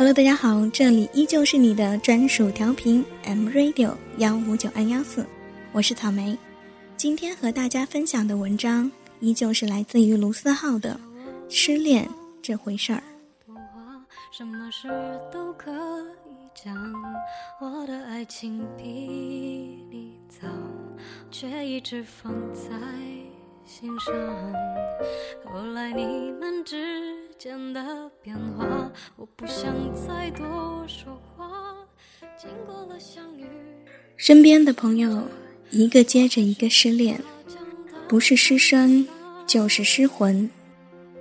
Hello，大家好，这里依旧是你的专属调频 M Radio 幺五九二幺四，我是草莓。今天和大家分享的文章依旧是来自于卢思浩的《失恋这回事儿》。什么事都可以讲，我的爱情比你早，却一直放在心上。后来你们之间的变化，我不想再多说话。经过了相遇，身边的朋友一个接着一个失恋，不是失身就是失魂，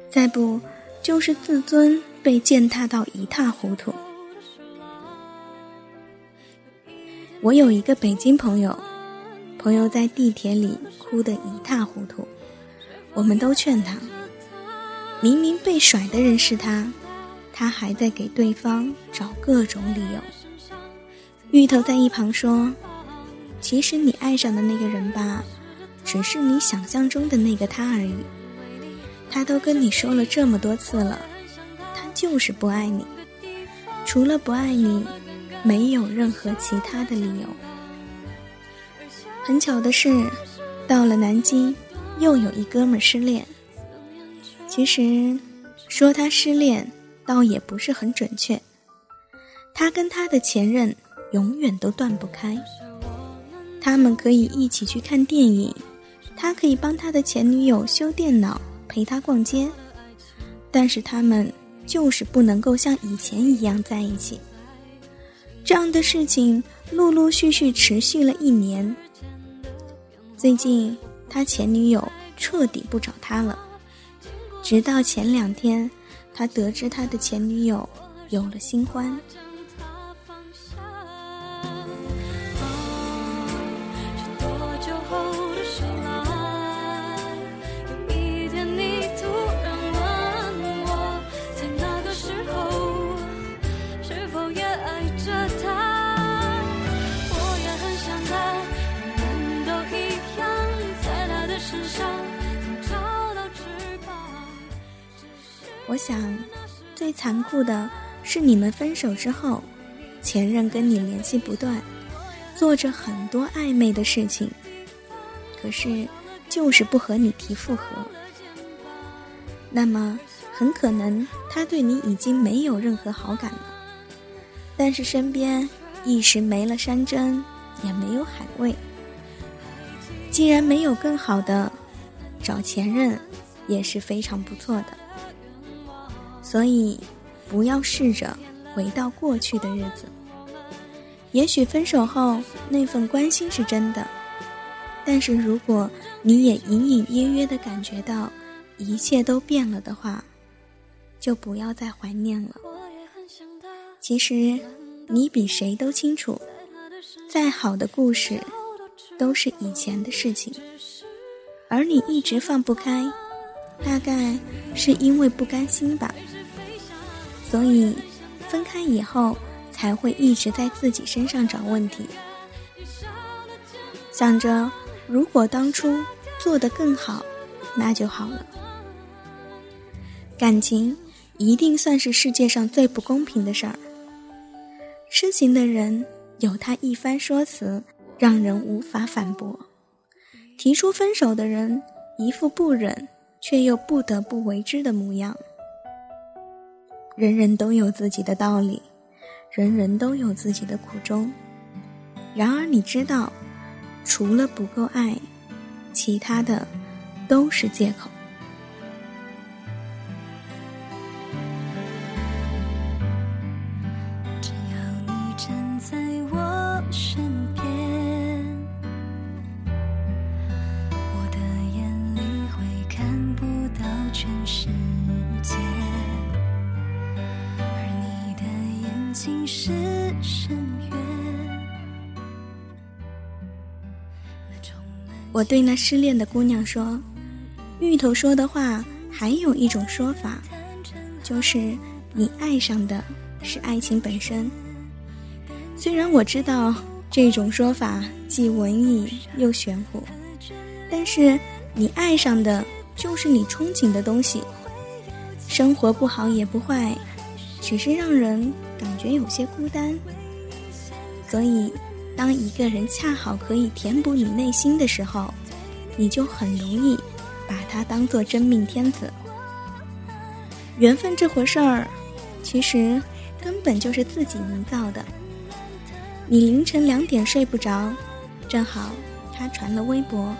再不就是自尊。被践踏到一塌糊涂。我有一个北京朋友，朋友在地铁里哭得一塌糊涂，我们都劝他，明明被甩的人是他，他还在给对方找各种理由。芋头在一旁说：“其实你爱上的那个人吧，只是你想象中的那个他而已，他都跟你说了这么多次了。”他就是不爱你，除了不爱你，没有任何其他的理由。很巧的是，到了南京，又有一哥们失恋。其实，说他失恋，倒也不是很准确。他跟他的前任永远都断不开，他们可以一起去看电影，他可以帮他的前女友修电脑，陪他逛街，但是他们。就是不能够像以前一样在一起。这样的事情陆陆续续持续了一年。最近他前女友彻底不找他了，直到前两天，他得知他的前女友有了新欢。想，最残酷的是你们分手之后，前任跟你联系不断，做着很多暧昧的事情，可是就是不和你提复合。那么很可能他对你已经没有任何好感了，但是身边一时没了山珍，也没有海味。既然没有更好的，找前任也是非常不错的。所以，不要试着回到过去的日子。也许分手后那份关心是真的，但是如果你也隐隐约约的感觉到一切都变了的话，就不要再怀念了。其实，你比谁都清楚，再好的故事都是以前的事情，而你一直放不开，大概是因为不甘心吧。所以，分开以后才会一直在自己身上找问题，想着如果当初做得更好，那就好了。感情一定算是世界上最不公平的事儿。痴情的人有他一番说辞，让人无法反驳；提出分手的人一副不忍却又不得不为之的模样。人人都有自己的道理，人人都有自己的苦衷。然而，你知道，除了不够爱，其他的都是借口。我对那失恋的姑娘说：“芋头说的话还有一种说法，就是你爱上的是爱情本身。虽然我知道这种说法既文艺又玄乎，但是你爱上的就是你憧憬的东西。生活不好也不坏，只是让人感觉有些孤单。所以，当一个人恰好可以填补你内心的时候，你就很容易把他当做真命天子。缘分这回事儿，其实根本就是自己营造的。你凌晨两点睡不着，正好他传了微博，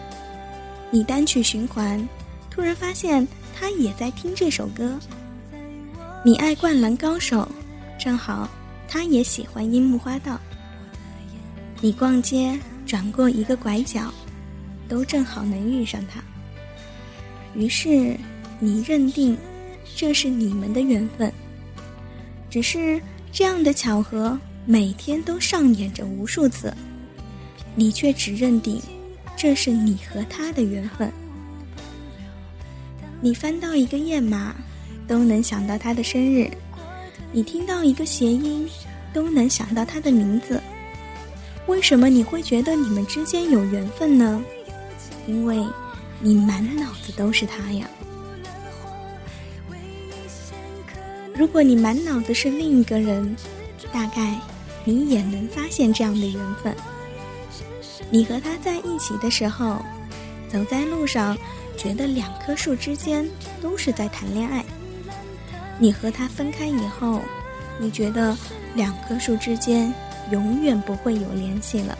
你单曲循环，突然发现他也在听这首歌。你爱灌篮高手，正好他也喜欢樱木花道。你逛街转过一个拐角，都正好能遇上他。于是你认定这是你们的缘分。只是这样的巧合每天都上演着无数次，你却只认定这是你和他的缘分。你翻到一个页码，都能想到他的生日；你听到一个谐音，都能想到他的名字。为什么你会觉得你们之间有缘分呢？因为，你满脑子都是他呀。如果你满脑子是另一个人，大概你也能发现这样的缘分。你和他在一起的时候，走在路上，觉得两棵树之间都是在谈恋爱；你和他分开以后，你觉得两棵树之间。永远不会有联系了。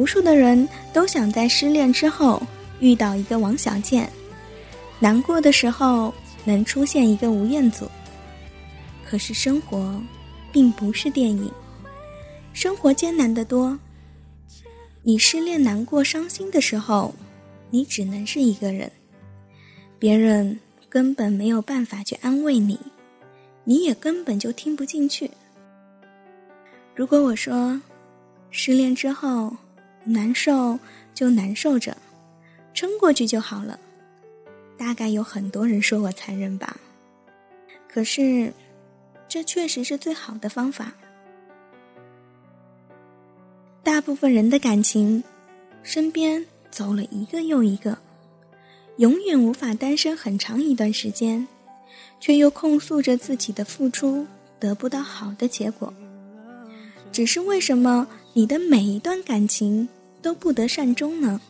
无数的人都想在失恋之后遇到一个王小贱，难过的时候能出现一个吴彦祖。可是生活并不是电影，生活艰难的多。你失恋、难过、伤心的时候，你只能是一个人，别人根本没有办法去安慰你，你也根本就听不进去。如果我说失恋之后，难受就难受着，撑过去就好了。大概有很多人说我残忍吧，可是，这确实是最好的方法。大部分人的感情，身边走了一个又一个，永远无法单身很长一段时间，却又控诉着自己的付出得不到好的结果。只是为什么你的每一段感情都不得善终呢？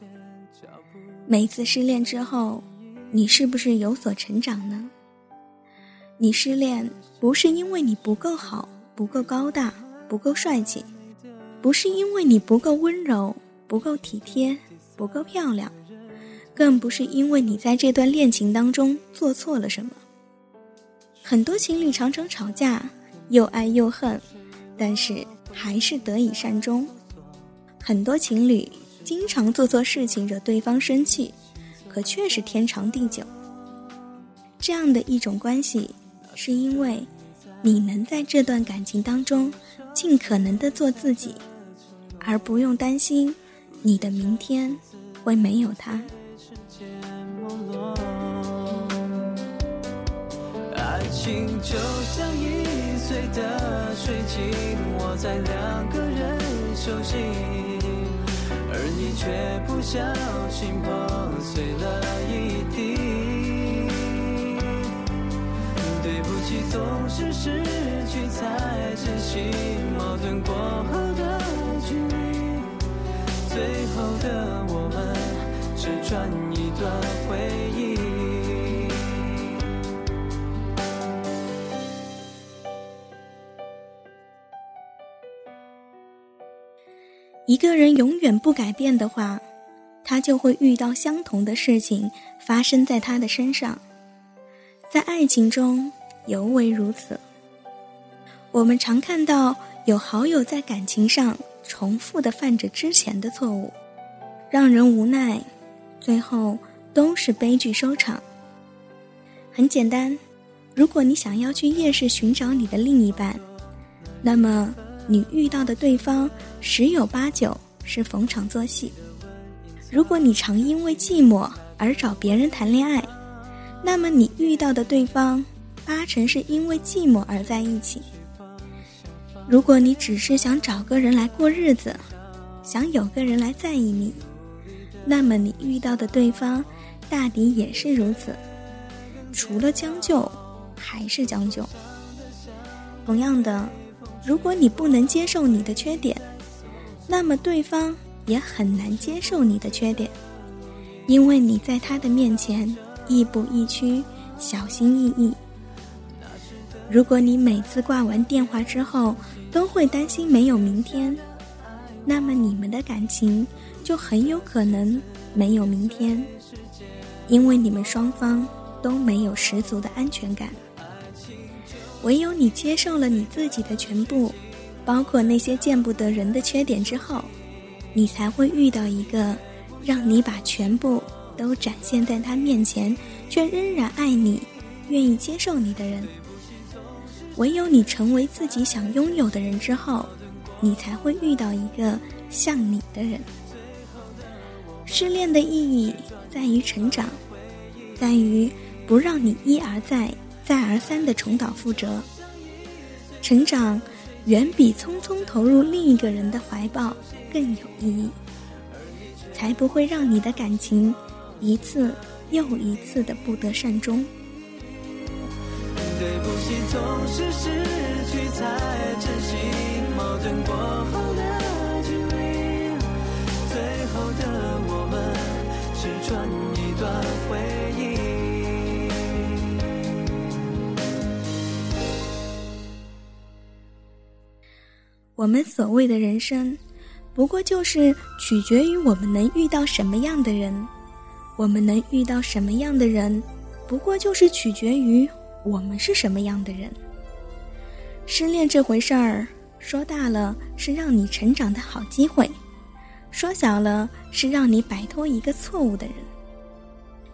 每次失恋之后，你是不是有所成长呢？你失恋不是因为你不够好、不够高大、不够帅气，不是因为你不够温柔、不够体贴、不够漂亮，更不是因为你在这段恋情当中做错了什么。很多情侣常常吵架，又爱又恨，但是。还是得以善终。很多情侣经常做错事情惹对方生气，可却是天长地久。这样的一种关系，是因为你能在这段感情当中尽可能的做自己，而不用担心你的明天会没有他。情就像易碎的水晶，握在两个人手心，而你却不小心碰碎了一地。对不起，总是失去才珍惜，矛盾过后的距离，最后的我们只转一段回忆。一个人永远不改变的话，他就会遇到相同的事情发生在他的身上，在爱情中尤为如此。我们常看到有好友在感情上重复的犯着之前的错误，让人无奈，最后都是悲剧收场。很简单，如果你想要去夜市寻找你的另一半，那么你遇到的对方十有八九是逢场作戏。如果你常因为寂寞而找别人谈恋爱，那么你遇到的对方八成是因为寂寞而在一起。如果你只是想找个人来过日子，想有个人来在意你，那么你遇到的对方大抵也是如此。除了将就，还是将就。同样的，如果你不能接受你的缺点，那么对方也很难接受你的缺点，因为你在他的面前亦步亦趋，小心翼翼。如果你每次挂完电话之后都会担心没有明天，那么你们的感情就很有可能没有明天，因为你们双方。都没有十足的安全感。唯有你接受了你自己的全部，包括那些见不得人的缺点之后，你才会遇到一个让你把全部都展现在他面前，却仍然爱你、愿意接受你的人。唯有你成为自己想拥有的人之后，你才会遇到一个像你的人。失恋的意义在于成长，在于。不让你一而再、再而三的重蹈覆辙。成长远比匆匆投入另一个人的怀抱更有意义，才不会让你的感情一次又一次的不得善终。对不起，总是失去才珍惜，矛盾过后的距离，最后的我们只穿一段回我们所谓的人生，不过就是取决于我们能遇到什么样的人。我们能遇到什么样的人，不过就是取决于我们是什么样的人。失恋这回事儿，说大了是让你成长的好机会，说小了是让你摆脱一个错误的人。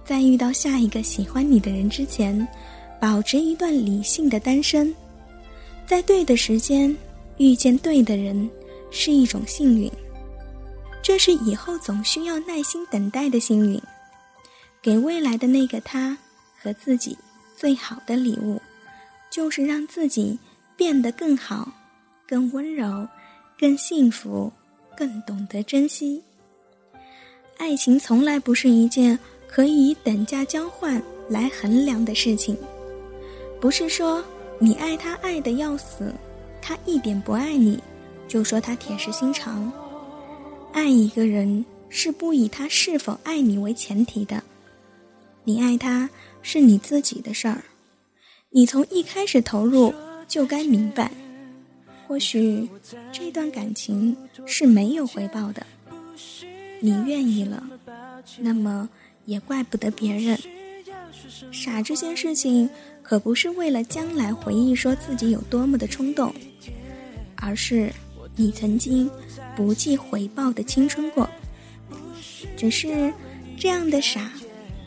在遇到下一个喜欢你的人之前，保持一段理性的单身，在对的时间。遇见对的人是一种幸运，这是以后总需要耐心等待的幸运。给未来的那个他和自己最好的礼物，就是让自己变得更好、更温柔、更幸福、更懂得珍惜。爱情从来不是一件可以等价交换来衡量的事情，不是说你爱他爱的要死。他一点不爱你，就说他铁石心肠。爱一个人是不以他是否爱你为前提的，你爱他是你自己的事儿，你从一开始投入就该明白，或许这段感情是没有回报的，你愿意了，那么也怪不得别人。傻这件事情可不是为了将来回忆说自己有多么的冲动。而是你曾经不计回报的青春过，只是这样的傻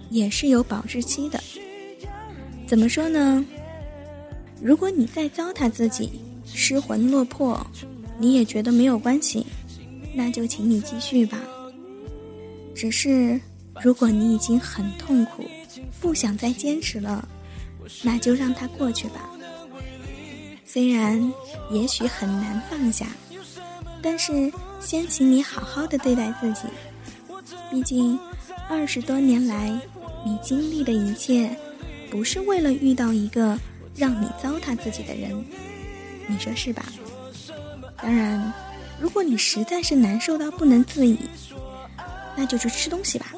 也是有保质期的。怎么说呢？如果你再糟蹋自己，失魂落魄，你也觉得没有关系，那就请你继续吧。只是如果你已经很痛苦，不想再坚持了，那就让它过去吧。虽然也许很难放下，但是先请你好好的对待自己。毕竟二十多年来，你经历的一切，不是为了遇到一个让你糟蹋自己的人，你说是吧？当然，如果你实在是难受到不能自已，那就去吃东西吧。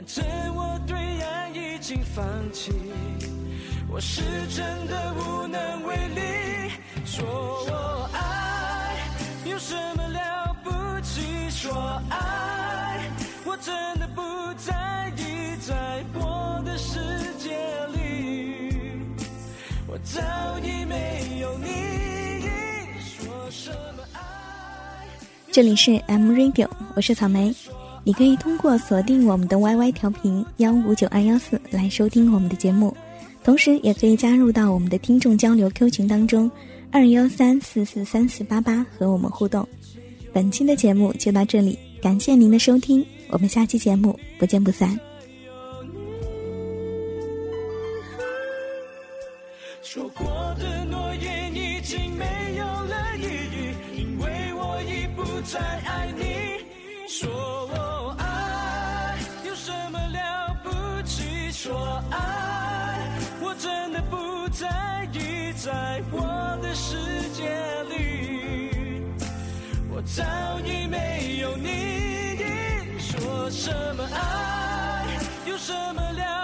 反正我对爱已经放弃，我是真的无能为力。说我爱，有什么了不起？说爱，我真的不在意，在我的世界里，我早已没有你。说什么爱？这里是 M Radio，我是草莓。你可以通过锁定我们的 YY 调频幺五九二幺四来收听我们的节目，同时也可以加入到我们的听众交流 Q 群当中，二幺三四四三四八八和我们互动。本期的节目就到这里，感谢您的收听，我们下期节目不见不散。说过的诺言已经没有了意义，因为我已不再爱你。说早已没有你的说什么爱有什么了